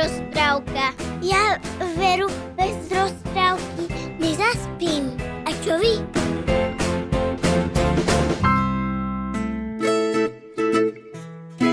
rozprávka. Ja veru bez rozprávky nezaspím. A čo vy?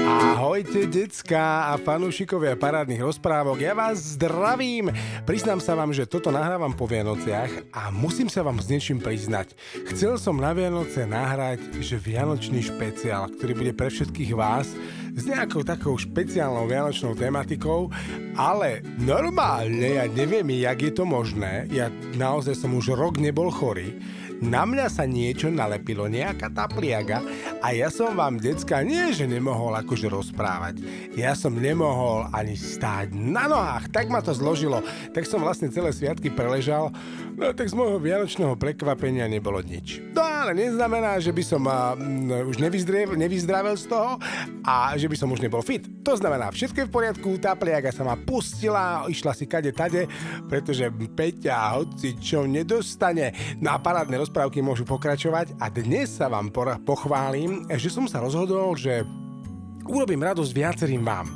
Ahojte, decka a fanúšikovia parádnych rozprávok. Ja vás zdravím. Priznám sa vám, že toto nahrávam po Vianociach a musím sa vám s niečím priznať. Chcel som na Vianoce nahrať, že Vianočný špeciál, ktorý bude pre všetkých vás s nejakou takou špeciálnou vianočnou tematikou, ale normálne, ja neviem, jak je to možné, ja naozaj som už rok nebol chorý, na mňa sa niečo nalepilo, nejaká tá pliaga a ja som vám, decka, nie že nemohol akože rozprávať. Ja som nemohol ani stáť na nohách, tak ma to zložilo. Tak som vlastne celé sviatky preležal, no tak z môjho vianočného prekvapenia nebolo nič. To ale neznamená, že by som uh, už nevyzdravel z toho a že by som už nebol fit. To znamená, všetko je v poriadku, tá pliaga sa ma pustila, išla si kade tade, pretože Peťa hoci čo nedostane na parádne rozprávky môžu pokračovať a dnes sa vám pochválim, že som sa rozhodol, že urobím radosť viacerým vám.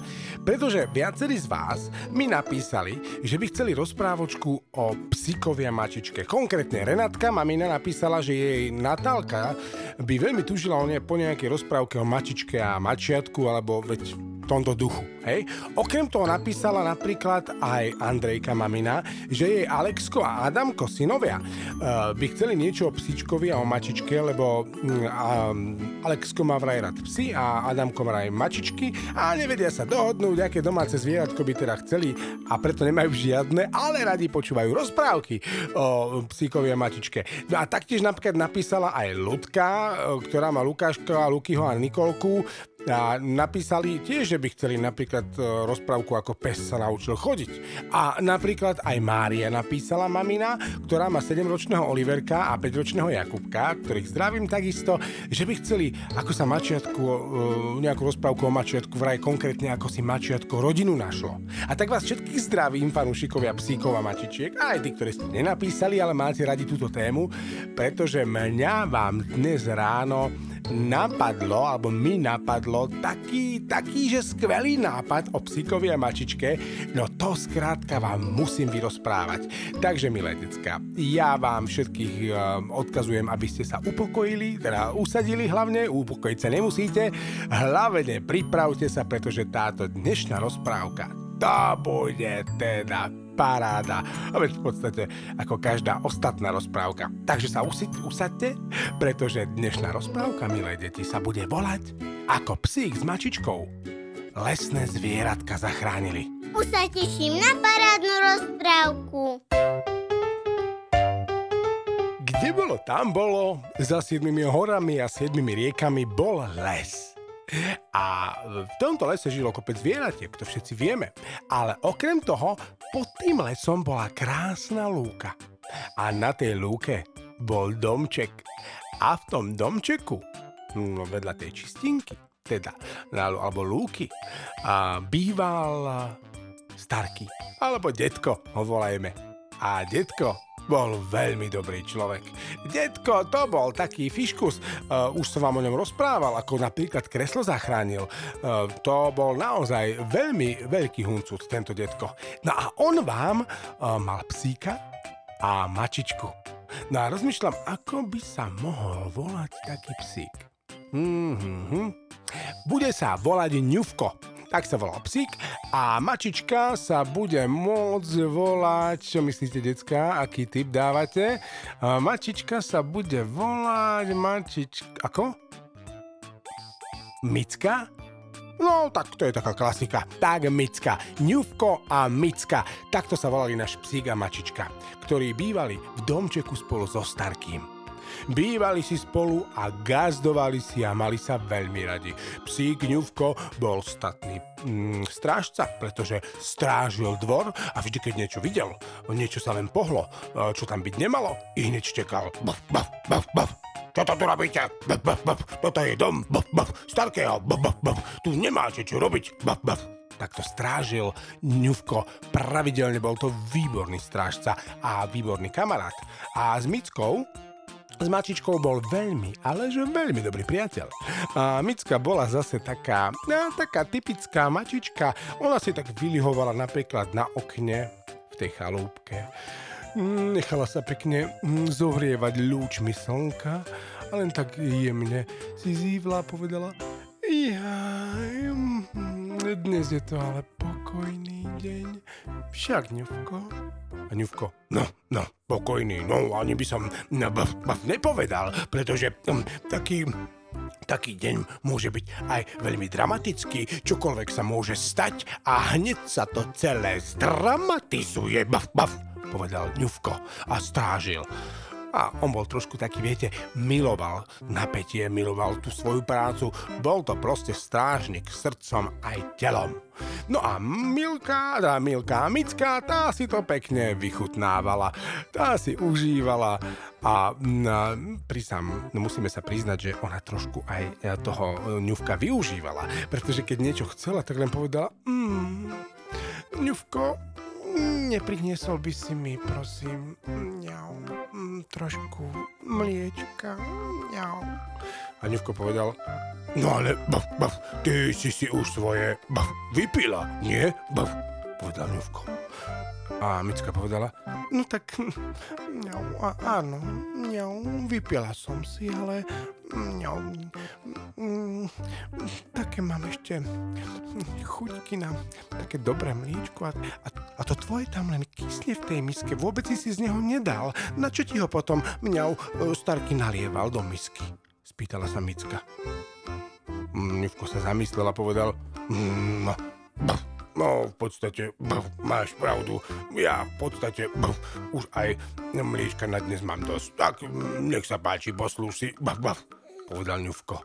Pretože viacerí z vás mi napísali, že by chceli rozprávočku o psíkovia mačičke. Konkrétne Renátka mamina napísala, že jej Natálka by veľmi tužila o ne po nejakej rozprávke o mačičke a mačiatku, alebo veď tomto duchu. Hej? Okrem toho napísala napríklad aj Andrejka mamina, že jej Alexko a Adamko, synovia, uh, by chceli niečo o psíčkovi a o mačičke, lebo uh, Alexko má vraj rád psy a Adamko vraj mačičky a nevedia sa dohodnúť, aké domáce zvieratko by teda chceli a preto nemajú žiadne, ale radi počúvajú rozprávky o psíkovi a mačičke. No a taktiež napríklad napísala aj Ludka, ktorá má Lukáška, Lukyho a Nikolku, a napísali tiež, že by chceli napríklad e, rozprávku ako pes sa naučil chodiť. A napríklad aj Mária napísala mamina, ktorá má 7-ročného Oliverka a 5-ročného Jakubka, ktorých zdravím takisto, že by chceli ako sa mačiatku, e, nejakú rozprávku o mačiatku, vraj konkrétne ako si mačiatko rodinu našlo. A tak vás všetkých zdravím, fanúšikovia psíkov a mačičiek, aj tí, ktorí ste nenapísali, ale máte radi túto tému, pretože mňa vám dnes ráno napadlo, alebo mi napadlo taký, taký, že skvelý nápad o psíkovi a mačičke, no to skrátka vám musím vyrozprávať. Takže, milé decka, ja vám všetkých um, odkazujem, aby ste sa upokojili, teda usadili hlavne, upokojiť sa nemusíte, hlavne pripravte sa, pretože táto dnešná rozprávka to bude teda paráda. A veď v podstate ako každá ostatná rozprávka. Takže sa usiť, usadte, pretože dnešná rozprávka, milé deti, sa bude volať Ako psík s mačičkou lesné zvieratka zachránili. Už sa teším na parádnu rozprávku. Kde bolo, tam bolo. Za siedmimi horami a siedmimi riekami bol les. A v tomto lese žilo kopec zvieratiek, to všetci vieme. Ale okrem toho, pod tým lesom bola krásna lúka. A na tej lúke bol domček. A v tom domčeku, no vedľa tej čistinky, teda, alebo lúky, a býval starky, alebo detko ho volajme. A detko bol veľmi dobrý človek. Detko, to bol taký fiškus. Uh, už som vám o ňom rozprával, ako napríklad kreslo zachránil. Uh, to bol naozaj veľmi veľký huncut, tento detko. No a on vám uh, mal psíka a mačičku. No a rozmýšľam, ako by sa mohol volať taký psík. Mm-hmm. Bude sa volať ňufko tak sa volá psík a mačička sa bude môcť volať, čo myslíte, decka, aký typ dávate? Mačička sa bude volať, mačička, ako? Micka? No, tak to je taká klasika. Tak Micka. Ňufko a Micka. Takto sa volali náš psík a mačička, ktorí bývali v domčeku spolu so Starkým. Bývali si spolu a gazdovali si a mali sa veľmi radi. Psík ňuvko bol statný mm, strážca, pretože strážil dvor a vždy, keď niečo videl, niečo sa len pohlo, čo tam byť nemalo, i hneď čekal. Baf, baf, baf, baf. Čo to tu robíte? Baf, baf, baf. Toto je dom baf, baf. starkého. Baf, baf, baf. Tu nemáte čo robiť. Baf, baf takto strážil ňuvko. Pravidelne bol to výborný strážca a výborný kamarát. A s Mickou s Mačičkou bol veľmi, ale že veľmi dobrý priateľ. A Micka bola zase taká, no, taká typická mačička. Ona si tak vylihovala napríklad na okne v tej chalúbke. Nechala sa pekne mm, zohrievať lúčmi slnka a len tak jemne si zívla a povedala Jaj, mm, dnes je to ale pokojný deň. Však, ňuvko? A ňuvko, no, no, pokojný, no ani by som no, baf, baf nepovedal, pretože um, taký taký deň môže byť aj veľmi dramatický, čokoľvek sa môže stať a hneď sa to celé zdramatizuje, baf, baf, povedal ňuvko a strážil. A on bol trošku taký, viete, miloval napätie, miloval tú svoju prácu. Bol to proste strážnik srdcom aj telom. No a Milka, tá Milka Mická, tá si to pekne vychutnávala. Tá si užívala a na, prísam, no musíme sa priznať, že ona trošku aj e, toho ňuvka využívala. Pretože keď niečo chcela, tak len povedala, mm, ňuvko, nepriniesol by si mi, prosím, ňau, mm, trošku mliečka, ňau. A Ňuvko povedal, no ale, baf, baf, ty si si už svoje, baf, vypila, nie? Baf, povedal Ňuvko. A Micka povedala, no tak, ňau, a, áno, ňau, vypila som si, ale ňau, mm, také mám ešte chuťky na také dobré mliečko a, a, a to tvoje tam len kysne v tej miske, vôbec si si z neho nedal. Na čo ti ho potom mňau starky nalieval do misky? Spýtala sa Micka. Nivko sa zamyslel a povedal, mm, no, v podstate, bf, máš pravdu. Ja v podstate bf, už aj mliečka na dnes mám dosť. Tak nech sa páči, poslúši. Bf, bf, povedal ňuvko.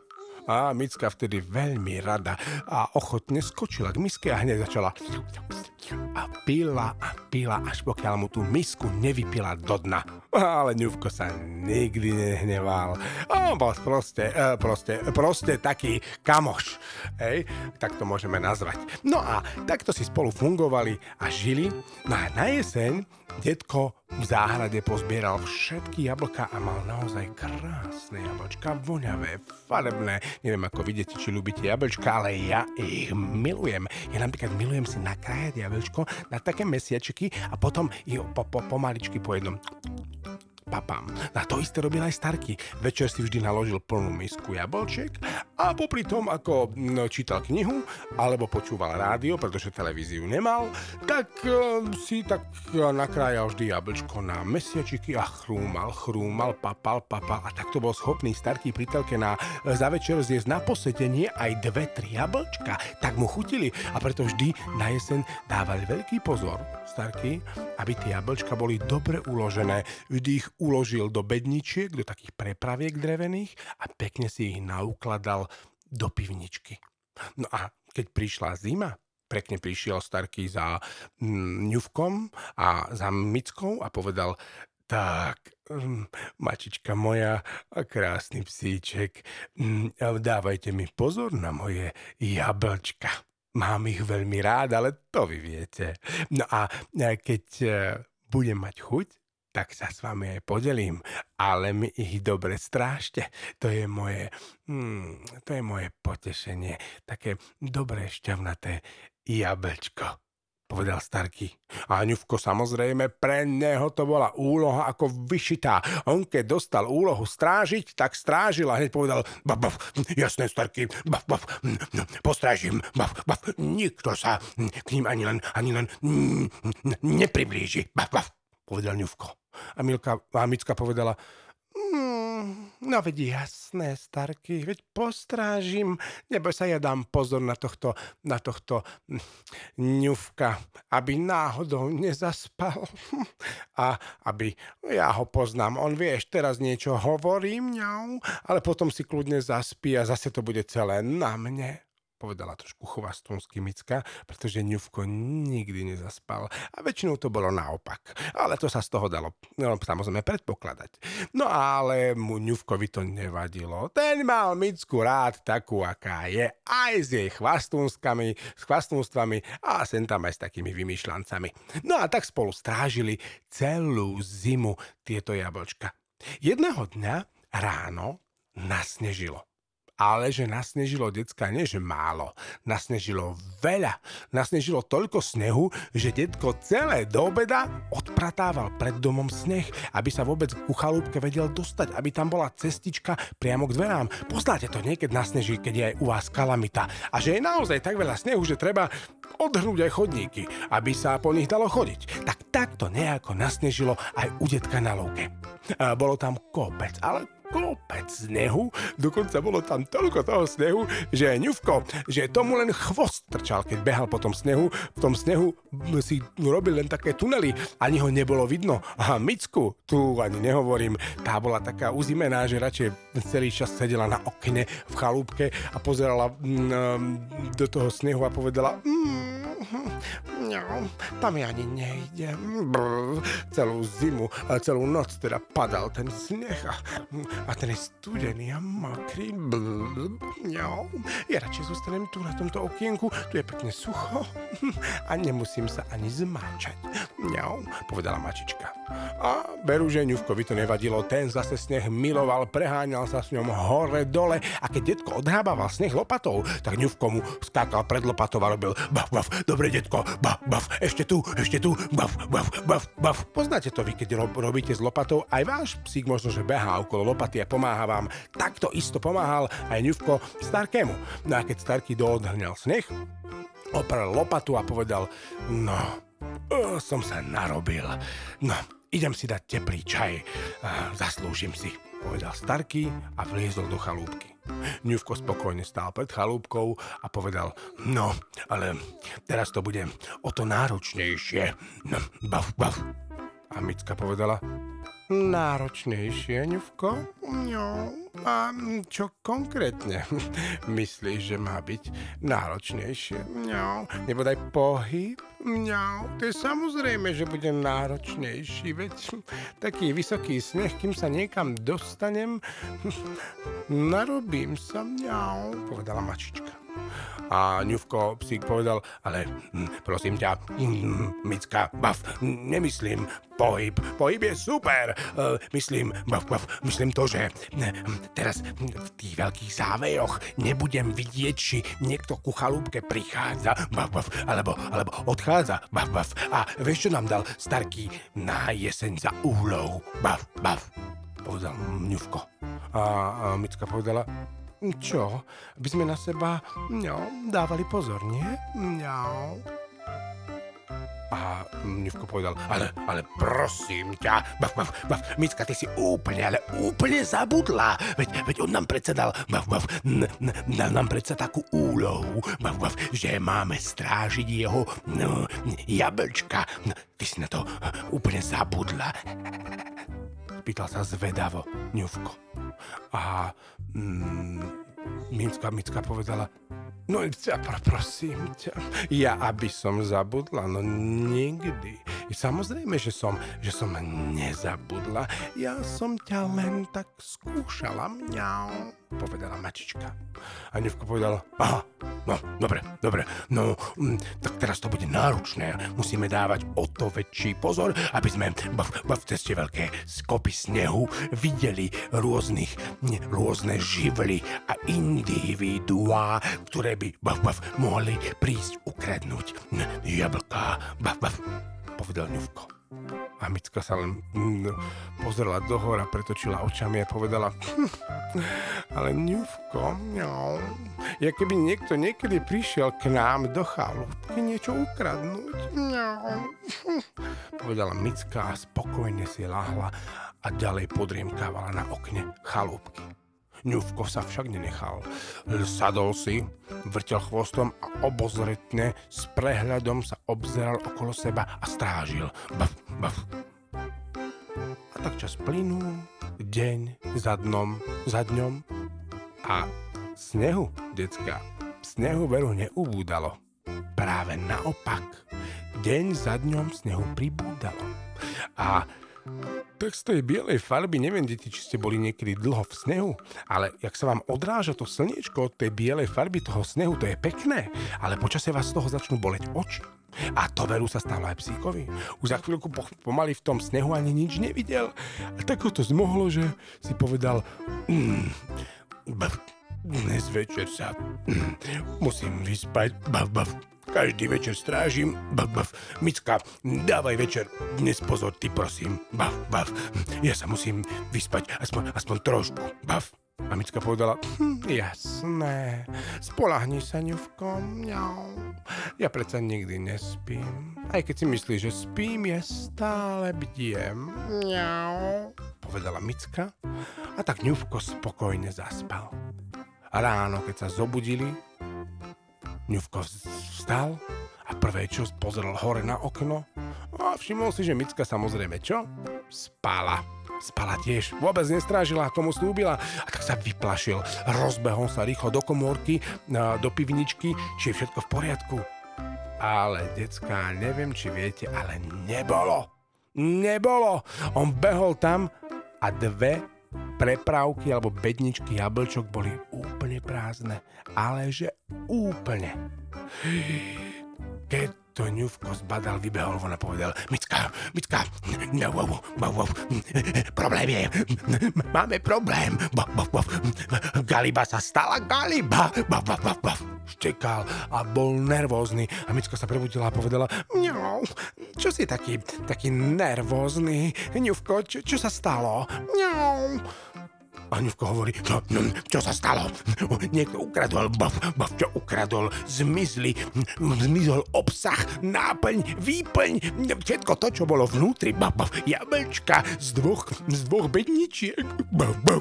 A Micka vtedy veľmi rada a ochotne skočila k miske a hneď začala a pila a pila, až pokiaľ mu tú misku nevypila do dna. Ale ňuvko sa nikdy nehneval. On bol proste, e, proste, proste taký kamoš. Hej, tak to môžeme nazvať. No a takto si spolu fungovali a žili. No a na jeseň detko v záhrade pozbieral všetky jablka a mal naozaj krásne jablčka, voňavé, farebné. Neviem, ako vidíte, či ľúbite jablčka, ale ja ich milujem. Ja napríklad milujem si nakrájať jablčko na také mesiačiky a potom ich po, po, pomaličky po jednom papám. Na to isté robil aj Starky. Večer si vždy naložil plnú misku jablčiek a popri tom, ako no, čítal knihu alebo počúval rádio, pretože televíziu nemal, tak uh, si tak uh, nakrájal vždy jablčko na mesiačiky a chrúmal, chrúmal, papal, papal a takto bol schopný Starky pri telke na, uh, za večer zjesť na posedenie aj dve, tri jablčka. Tak mu chutili a preto vždy na jeseň dávali veľký pozor, Starky, aby tie jablčka boli dobre uložené. Vždy ich uložil do bedničiek, do takých prepraviek drevených a pekne si ich naukladal do pivničky. No a keď prišla zima, pekne prišiel Starky za mm, ňuvkom a za Mickou a povedal, tak, mm, mačička moja a krásny psíček, mm, dávajte mi pozor na moje jablčka. Mám ich veľmi rád, ale to vy viete. No a keď e, budem mať chuť, tak sa s vami aj podelím, ale mi ich dobre strážte. To je moje, hmm, to je moje potešenie. Také dobré šťavnaté jablčko povedal Starky. A ňuvko samozrejme, pre neho to bola úloha ako vyšitá. On keď dostal úlohu strážiť, tak strážil a hneď povedal, baf, baf, jasné Starky, baf, baf, postrážim, baf, baf, nikto sa k ním ani len, ani len nepriblíži, baf, baf, povedal ňuvko. A Milka a Micka povedala, mm, no veď jasné, starky, veď postrážim, nebo sa ja dám pozor na tohto, na tohto ňuvka, aby náhodou nezaspal. A aby ja ho poznám, on vieš, teraz niečo hovorím, ňau, ale potom si kľudne zaspí a zase to bude celé na mne povedala trošku chovastonsky Micka, pretože ňuvko nikdy nezaspal a väčšinou to bolo naopak. Ale to sa z toho dalo no, samozrejme predpokladať. No ale mu ňuvkovi to nevadilo. Ten mal Micku rád takú, aká je, aj s jej chvastunskami, s chvastúnstvami a sem tam aj s takými vymýšľancami. No a tak spolu strážili celú zimu tieto jablčka. Jedného dňa ráno nasnežilo. Ale že nasnežilo decka nie, že málo. Nasnežilo veľa. Nasnežilo toľko snehu, že detko celé do obeda odpratával pred domom sneh, aby sa vôbec ku chalúbke vedel dostať, aby tam bola cestička priamo k dverám. Poznáte to niekedy nasneží, keď je aj u vás kalamita. A že je naozaj tak veľa snehu, že treba odhrnúť aj chodníky, aby sa po nich dalo chodiť. Tak takto nejako nasnežilo aj u detka na lúke. A bolo tam kopec, ale kopec snehu, dokonca bolo tam toľko toho snehu, že ňufko, že tomu len chvost trčal, keď behal po tom snehu. V tom snehu si robil len také tunely, ani ho nebolo vidno. A Micku, tu ani nehovorím, tá bola taká uzimená, že radšej celý čas sedela na okne v chalúbke a pozerala mm, do toho snehu a povedala mm, No, tam ja ani nejdem. Brr, celú zimu, a celú noc teda padal ten sneh a, a ten je studený a mokrý. Brr, no, ja radšej zostanem tu na tomto okienku, tu je pekne sucho a nemusím sa ani zmáčať. No, povedala mačička. A beru, že ňuvkovi to nevadilo, ten zase sneh miloval, preháňal sa s ňom hore, dole a keď detko odhrábával sneh lopatou, tak ňuvko mu skákal pred lopatou a robil baf, baf, dobre detko, baf, baf, ešte tu, ešte tu, baf, baf, baf, baf. Poznáte to vy, keď robíte s lopatou, aj váš psík možno, že behá okolo lopaty a pomáha vám. Takto isto pomáhal aj ňuvko Starkému. No a keď Starky doodhrňal sneh, oprel lopatu a povedal, no, som sa narobil. No, idem si dať teplý čaj. Zaslúžim si, povedal Starky a vliezol do chalúbky. Ňuvko spokojne stál pred chalúbkou a povedal, no, ale teraz to bude o to náročnejšie. No, bav, bav. A Micka povedala, náročnejšie, Ňuvko? No, a čo konkrétne myslíš, že má byť náročnejšie? No, nebodaj pohyb? No, to je samozrejme, že bude náročnejší, veď taký vysoký sneh, kým sa niekam dostanem, narobím sa, mňau, povedala mačička. A ňuvko psík povedal, ale hm, prosím ťa, hm, Micka, bav, nemyslím pohyb. Pohyb je super. Uh, myslím, bav, bav, myslím to, že hm, teraz v tých veľkých závejoch nebudem vidieť, či niekto ku chalúbke prichádza, bav, bav, alebo, alebo odchádza, bav, bav. A vieš, čo nám dal starký na jeseň za úlov, bav, bav povedal ňuvko. A, a Micka povedala, čo? By sme na seba no, dávali pozor, nie? No. A Mňuvko povedal, ale, ale prosím ťa, bav, bav, bav, Micka, ty si úplne, ale úplne zabudla. Veď, veď on nám predsa dal, bav, bav, n, n, dal nám predsa takú úlohu, bav, bav, že máme strážiť jeho no, jablčka. Ty si na to úplne zabudla. Pýtal sa zvedavo Ňuvko. A mm, Micka, povedala, no ťa, prosím ťa, ja aby som zabudla, no nikdy. Samozrejme, že som, že som nezabudla, ja som ťa len tak skúšala, mňau, povedala mačička. A Nevko povedala, aha, no, dobre, dobre, no, mm, tak teraz to bude náročné, musíme dávať o to väčší pozor, aby sme v, v ceste veľké skopy snehu videli rôznych, rôzne živly a individuá, ktoré by bav, bav, mohli prísť ukradnúť jablká, bav, bav, povedal Ňuvko. A Micka sa len mm, pozrela do hora, pretočila očami a povedala hm, ale Ňuvko, no, ja keby niekto niekedy prišiel k nám do chalúbky niečo ukradnúť, no, hm, povedala Micka a spokojne si lahla a ďalej podriemkávala na okne chalúbky. Ňuvko sa však nenechal. Sadol si, vrtel chvostom a obozretne s prehľadom sa obzeral okolo seba a strážil. Bav, bav. A tak čas plynul, deň za dnom, za dňom a snehu, decka, snehu veru neubúdalo. Práve naopak, deň za dňom snehu pribúdalo. A Tak z tej bielej farby, neviem, deti, či ste boli niekedy dlho v snehu, ale jak sa vám odráža to slniečko od tej bielej farby toho snehu, to je pekné, ale počasie vás z toho začnú boleť oči. A to veru sa stalo aj psíkovi. Už za chvíľku po, pomaly v tom snehu ani nič nevidel. A tak ho to zmohlo, že si povedal, mm, dnes večer sa musím vyspať, bav, bav. Každý večer strážim, bav, bav. Micka, dávaj večer, dnes pozor, ty prosím, bav, bav. Ja sa musím vyspať, aspoň, aspoň trošku, bav. A Micka povedala, hm, jasné, spolahni sa, ňuvko, mňau. Ja predsa nikdy nespím. Aj keď si myslíš, že spím, ja stále bdiem. Mňau. Povedala Micka a tak ňuvko spokojne zaspal. Ráno, keď sa zobudili, ňuvko vstal a prvé čo pozrel hore na okno a všimol si, že Micka samozrejme čo? Spala. Spala tiež, vôbec nestrážila, tomu slúbila a tak sa vyplašil. Rozbehol sa rýchlo do komórky, do pivničky, či je všetko v poriadku. Ale, decka, neviem, či viete, ale nebolo. Nebolo. On behol tam a dve prepravky alebo bedničky jablčok boli úplne prázdne. Ale že úplne. Keď to ňuvko zbadal, vybehol von a povedal Micka, Micka, no, wow, wow, wow, problém je, máme problém. Galiba sa stala Galiba. Baf, baf, baf, baf. Štekal a bol nervózny. A Micka sa prebudila a povedala, mňau, čo si taký, taký nervózny? Ňuvko, čo, čo sa stalo? Mňau. A Ňuvko hovorí, čo, čo sa stalo? Niekto ukradol, bav, bav, čo ukradol? Zmizli, zmizol obsah, náplň, výplň, všetko to, čo bolo vnútri, bav, bav, jablčka z dvoch, z dvoch bedničiek, bav, bav.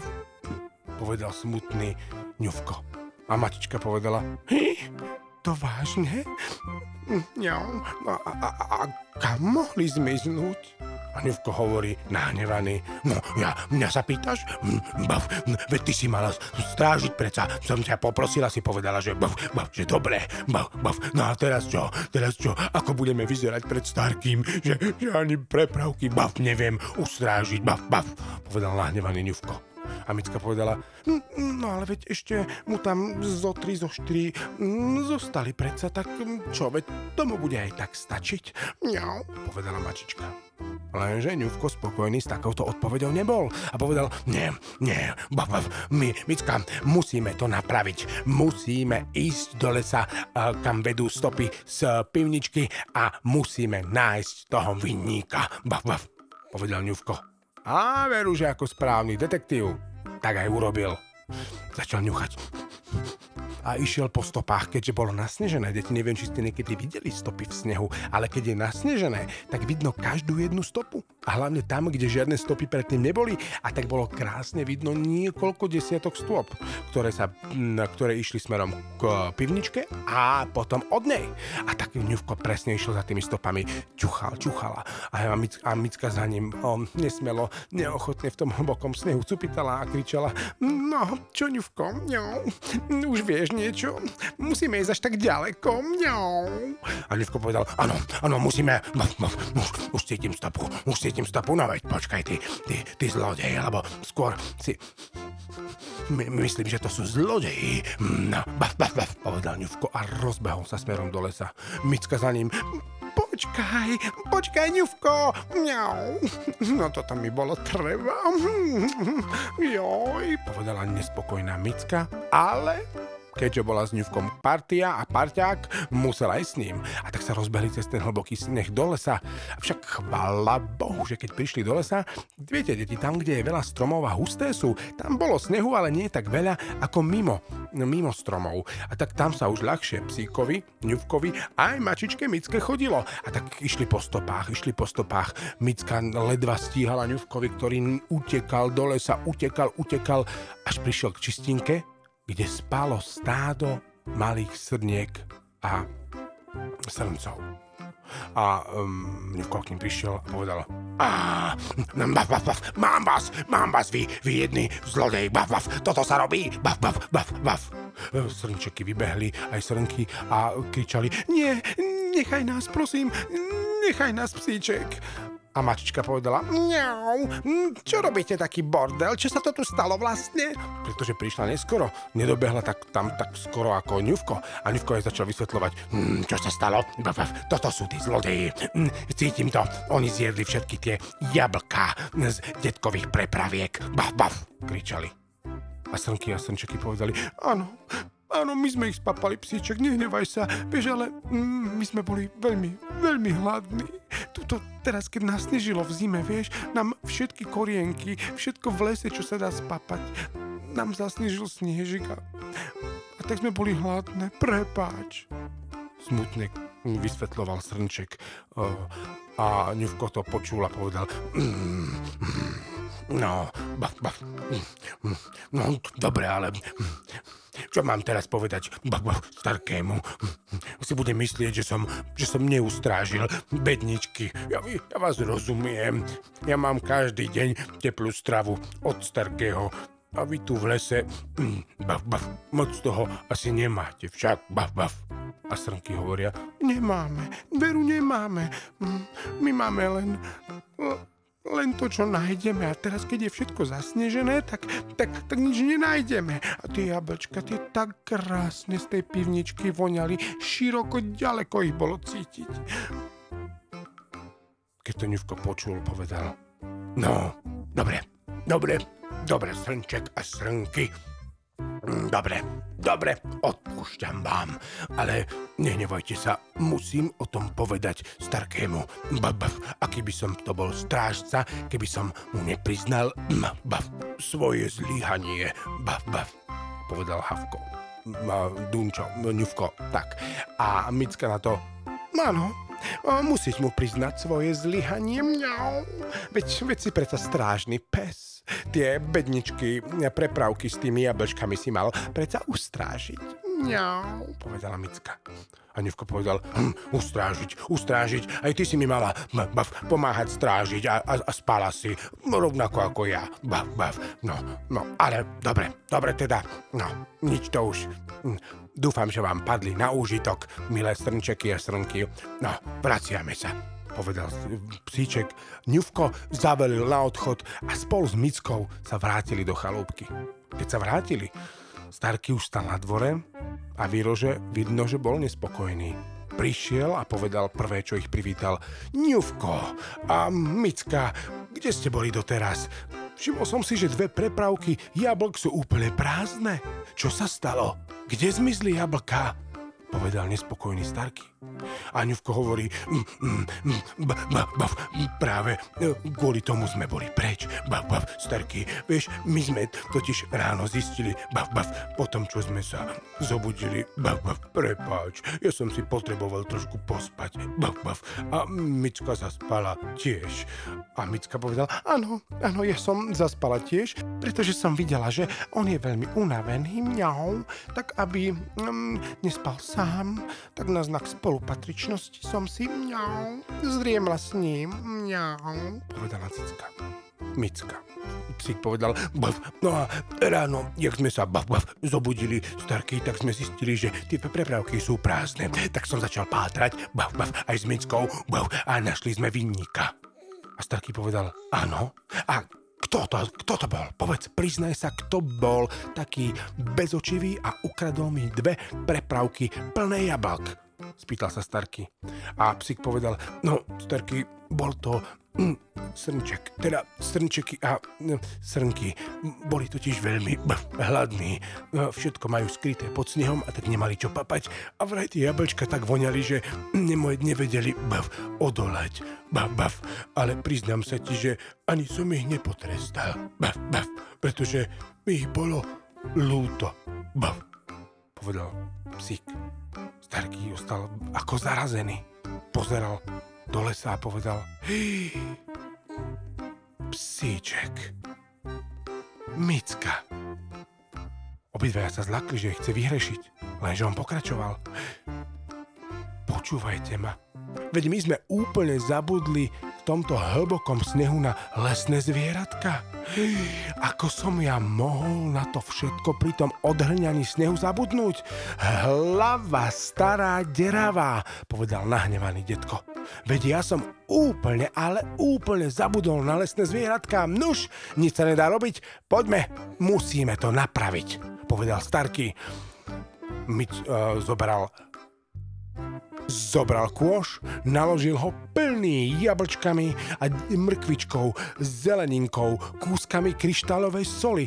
Povedal smutný Ňuvko. A matička povedala, to vážne? No, a, a, a kam mohli zmiznúť? A Ňuvko hovorí, nahnevaný, no ja, mňa sa pýtaš? Hm, bav, veď ty si mala strážiť preca. Som ťa poprosila, si povedala, že bav, bav, že dobre, bav, bav. No a teraz čo? Teraz čo? Ako budeme vyzerať pred Starkým? Že, že ani prepravky, bav, neviem ustrážiť, bav, bav. Povedal nahnevaný Ňuvko. A Micka povedala, no ale veď ešte mu tam zo 3, zo 4 zostali predsa, tak čo, veď tomu bude aj tak stačiť? Mňau, povedala mačička. Lenže Ňuvko spokojný s takouto odpovedou nebol a povedal, nie, nie, bav, bav, my, Micka, musíme to napraviť. Musíme ísť do lesa, kam vedú stopy z pivničky a musíme nájsť toho vinníka. Bav, bav, povedal Ňuvko. A veru, že ako správny detektív, tak aj urobil. Začal ňuchať a išiel po stopách, keďže bolo nasnežené. Deti, neviem, či ste niekedy videli stopy v snehu, ale keď je nasnežené, tak vidno každú jednu stopu. A hlavne tam, kde žiadne stopy predtým neboli. A tak bolo krásne vidno niekoľko desiatok stôp, ktoré, sa, ktoré išli smerom k pivničke a potom od nej. A tak ňuvko presne išiel za tými stopami. Čuchal, čuchala. A, Mic, a Micka za ním o, nesmelo, neochotne v tom hlbokom snehu cupitala a kričala No, čo ňuvko, no, už vieš, niečo? Musíme ísť až tak ďaleko. Mňau. A Livko povedal, áno, áno, musíme, už, už cítim stopu, už cítim stopu, no počkaj, ty, ty, ty zlodej, alebo skôr si... My, myslím, že to sú zlodeji. No, baf, baf, baf, povedal Ňuvko a rozbehol sa smerom do lesa. Micka za ním. Počkaj, počkaj, Ňuvko. Mňau. No toto mi bolo treba. Joj, povedala nespokojná Micka, ale keďže bola s ňuvkom partia a parťák, musel aj s ním. A tak sa rozbehli cez ten hlboký sneh do lesa. Avšak chvala Bohu, že keď prišli do lesa, viete, deti, tam, kde je veľa stromov a husté sú, tam bolo snehu, ale nie tak veľa ako mimo, mimo stromov. A tak tam sa už ľahšie psíkovi, ňuvkovi aj mačičke Micke chodilo. A tak išli po stopách, išli po stopách. Micka ledva stíhala ňuvkovi, ktorý utekal do lesa, utekal, utekal, až prišiel k čistinke kde spalo stádo malých srniek a srncov. A um, Mňuko k ním prišiel a povedal baf, baf, baf, mám vás, mám vás, vy, vy jedný zlodej, baf, baf, toto sa robí, baf, baf, baf, baf. Srnčeky vybehli, aj srnky a kričali, nie, nechaj nás, prosím, nechaj nás, psíček. A mačička povedala, mňau, hm, čo robíte taký bordel, čo sa to tu stalo vlastne? Pretože prišla neskoro, nedobehla tak, tam tak skoro ako Ňuvko. A Ňuvko jej začal vysvetľovať, hm, čo sa stalo, toto sú tí zlodeji, hm, cítim to, oni zjedli všetky tie jablká z detkových prepraviek, baf, baf, kričali. A Srnky a Srnčeky povedali, áno, Áno, my sme ich spapali, psíček, nehnevaj sa. Vieš, ale mm, my sme boli veľmi, veľmi hladní. Tuto teraz, keď nás snežilo v zime, vieš, nám všetky korienky, všetko v lese, čo sa dá spapať, nám zasnežil snežik a, a tak sme boli hladné. Prepáč. Smutne vysvetloval Srnček a Ňuvko to počul a povedal mm, mm, No, baf, baf, no, dobre, ale čo mám teraz povedať starkému? Si bude myslieť, že som, že som neustrážil bedničky. Ja, ja vás rozumiem. Ja mám každý deň teplú stravu od starkého. A vy tu v lese, baf, baf, moc toho asi nemáte však, baf, baf. A srnky hovoria, nemáme, veru nemáme. My máme len len to, čo nájdeme. A teraz, keď je všetko zasnežené, tak, tak, tak nič nenájdeme. A tie jablčka, tie tak krásne z tej pivničky voňali, široko, ďaleko ich bolo cítiť. Keď to Ňuvko počul, povedal, no, dobre, dobre, dobre, srnček a srnky, dobre, dobre, odpúšťam vám, ale nehnevajte sa, musím o tom povedať starkému. Bav, aký by som to bol strážca, keby som mu nepriznal bav, svoje zlyhanie. Bav, povedal Havko. Dunčo, Ňuvko, tak. A Micka na to, áno, musíš mu priznať svoje zlyhanie. Mňau. Veď, veď si preto strážny pes tie bedničky, prepravky s tými jablčkami si mal predsa ustrážiť. Mňau, povedala Micka. A Nevko povedal, hm, ustrážiť, ustrážiť, aj ty si mi mala bav, pomáhať strážiť a, a, a spala si, rovnako ako ja, bav, bav. No, no, ale dobre, dobre teda, no, nič to už. Hm, dúfam, že vám padli na úžitok, milé strnčeky a strnky. No, vraciame sa povedal psíček. Ňuvko zavelil na odchod a spolu s Mickou sa vrátili do chalúbky. Keď sa vrátili, Starky už stal na dvore a Výrože vidno, že bol nespokojný. Prišiel a povedal prvé, čo ich privítal. Ňuvko a Micka, kde ste boli doteraz? Všimol som si, že dve prepravky jablk sú úplne prázdne. Čo sa stalo? Kde zmizli jablka? Povedal nespokojný Starky. Aňuvko hovorí, mm, mm, mm, ba, práve e, kvôli tomu sme boli preč. Bav, bav, starky, vieš, my sme totiž ráno zistili, bav, bav, po tom, čo sme sa zobudili, bav, bav, prepáč, ja som si potreboval trošku pospať, bav, bav, a Micka zaspala tiež. A Micka povedal, áno, áno, ja som zaspala tiež, pretože som videla, že on je veľmi unavený, mňau, tak aby mm, nespal sám, tak na znak spolu spolupatričnosti som si mňau, zriemla s ním, mňau, povedala Cicka. Micka. Psík povedal, bav, no a ráno, jak sme sa bav, bav, zobudili starky, tak sme zistili, že tie prepravky sú prázdne. Tak som začal pátrať, bav, bav, aj s Mickou, bav, a našli sme vinníka. A starky povedal, áno, a kto to, kto to bol? Povedz, priznaj sa, kto bol taký bezočivý a ukradol mi dve prepravky plné jablk. Spýtal sa Starky. A psík povedal, no, Starky, bol to mm, srnček, teda srnčeky a mm, srnky. Boli totiž veľmi hladní. No, všetko majú skryté pod snehom a tak nemali čo papať. A vraj tie jablčka tak voňali, že nevedeli odolať. Bav, bav. Ale priznám sa ti, že ani som ich nepotrestal. Bav, bav. Pretože mi ich bolo lúto. Bav. Povedal psík. Starký ostal ako zarazený. Pozeral do lesa a povedal Psíček. Micka. Obidvaja sa zlakli, že chce vyhrešiť, lenže on pokračoval. Počúvajte ma, veď my sme úplne zabudli tomto hlbokom snehu na lesné zvieratka? Ako som ja mohol na to všetko pri tom odhrňaní snehu zabudnúť? Hlava stará deravá, povedal nahnevaný detko. Veď ja som úplne, ale úplne zabudol na lesné zvieratka. Nuž, nič sa nedá robiť, poďme, musíme to napraviť, povedal Starky. Mič uh, zobral Zobral kôš, naložil ho plný jablčkami a mrkvičkou, zeleninkou, kúskami kryštálovej soli,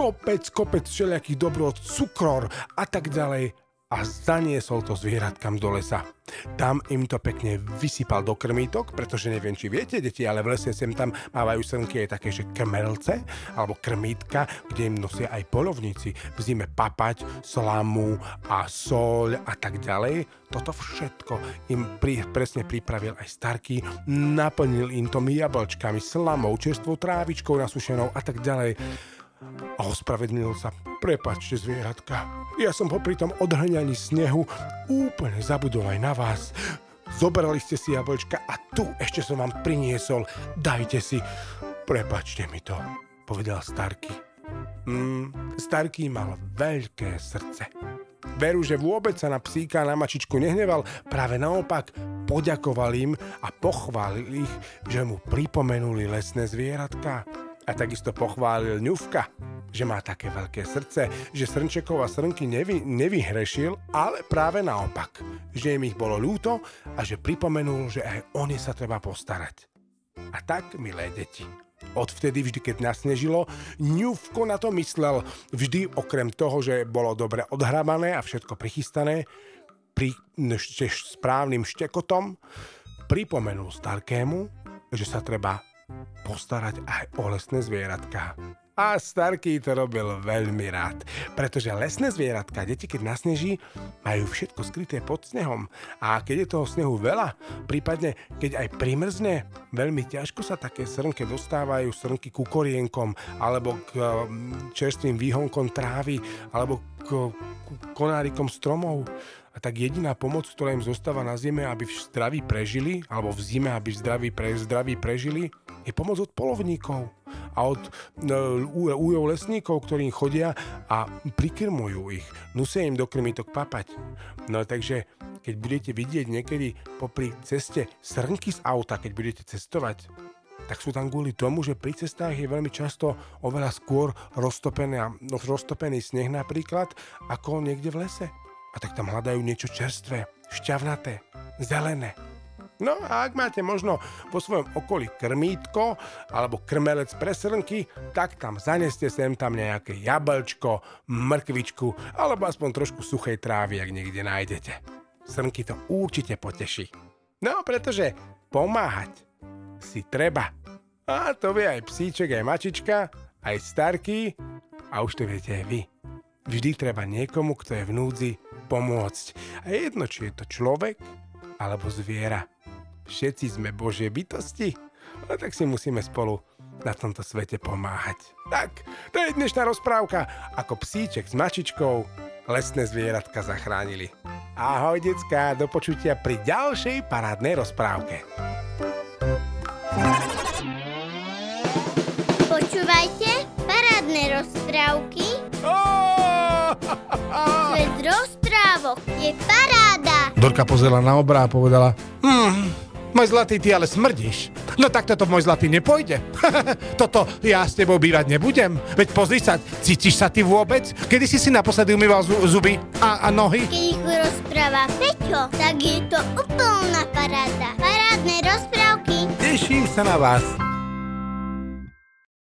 kopec, kopec všelijakých dobrot, cukror a tak ďalej a zaniesol to zvieratkám do lesa. Tam im to pekne vysypal do krmítok, pretože neviem, či viete, deti, ale v lese sem tam mávajú srnky aj také, že krmelce alebo krmítka, kde im nosia aj polovníci. V zime papať, slamu a soľ a tak ďalej. Toto všetko im pri, presne pripravil aj Starky, naplnil im to jablčkami, slamou, čerstvou trávičkou nasušenou a tak ďalej a ospravedlnil sa. Prepačte, zvieratka, ja som popri tom odhrňaní snehu úplne zabudol aj na vás. Zobrali ste si jablčka a tu ešte som vám priniesol. Dajte si. Prepačte mi to, povedal Starky. Mm, Starky mal veľké srdce. Veru, že vôbec sa na psíka na mačičku nehneval, práve naopak poďakoval im a pochválil ich, že mu pripomenuli lesné zvieratka. A takisto pochválil ňufka, že má také veľké srdce, že Srnčekov a Srnky nevy, nevyhrešil, ale práve naopak, že im ich bolo ľúto a že pripomenul, že aj o ne sa treba postarať. A tak, milé deti, Odvtedy vždy, keď nasnežilo, ňufko na to myslel. Vždy okrem toho, že bolo dobre odhrabané a všetko prichystané, pri správnym štekotom, pripomenul Starkému, že sa treba postarať aj o lesné zvieratka. A Starký to robil veľmi rád, pretože lesné zvieratka, deti keď nasneží, majú všetko skryté pod snehom. A keď je toho snehu veľa, prípadne keď aj primrzne, veľmi ťažko sa také srnke dostávajú, srnky ku korienkom, alebo k mm, čerstvým výhonkom trávy, alebo k konárikom stromov. A tak jediná pomoc, ktorá im zostáva na zime, aby v zdraví prežili, alebo v zime, aby v zdraví, pre, zdraví prežili, je pomoc od polovníkov a od uh, újov lesníkov, ktorí chodia a prikrmujú ich. Nusia im do krmitok papať. No takže keď budete vidieť niekedy popri ceste srnky z auta, keď budete cestovať, tak sú tam kvôli tomu, že pri cestách je veľmi často oveľa skôr roztopený, no, roztopený sneh napríklad, ako niekde v lese. A tak tam hľadajú niečo čerstvé, šťavnaté, zelené. No a ak máte možno vo svojom okolí krmítko alebo krmelec pre srnky, tak tam zaneste sem tam nejaké jablčko, mrkvičku alebo aspoň trošku suchej trávy, ak niekde nájdete. Srnky to určite poteší. No, pretože pomáhať si treba. A to vie aj psíček, aj mačička, aj starky a už to viete aj vy. Vždy treba niekomu, kto je v núdzi, pomôcť. A jedno, či je to človek alebo zviera. Všetci sme Božie bytosti, a tak si musíme spolu na tomto svete pomáhať. Tak, to je dnešná rozprávka, ako psíček s mačičkou lesné zvieratka zachránili. Ahoj, decka, do počutia pri ďalšej parádnej rozprávke. Počúvajte parádne rozprávky. Svet rozprávok je paráda. Dorka pozrela na obra a povedala, hmm, môj zlatý, ty ale smrdíš. No tak toto môj zlatý nepôjde. toto ja s tebou bývať nebudem. Veď pozri sa, cítiš sa ty vôbec? Kedy si si naposledy umýval zuby a, a nohy? Keď ich rozpráva Peťo, tak je to úplná paráda. Parádne rozprávky. Teším sa na vás.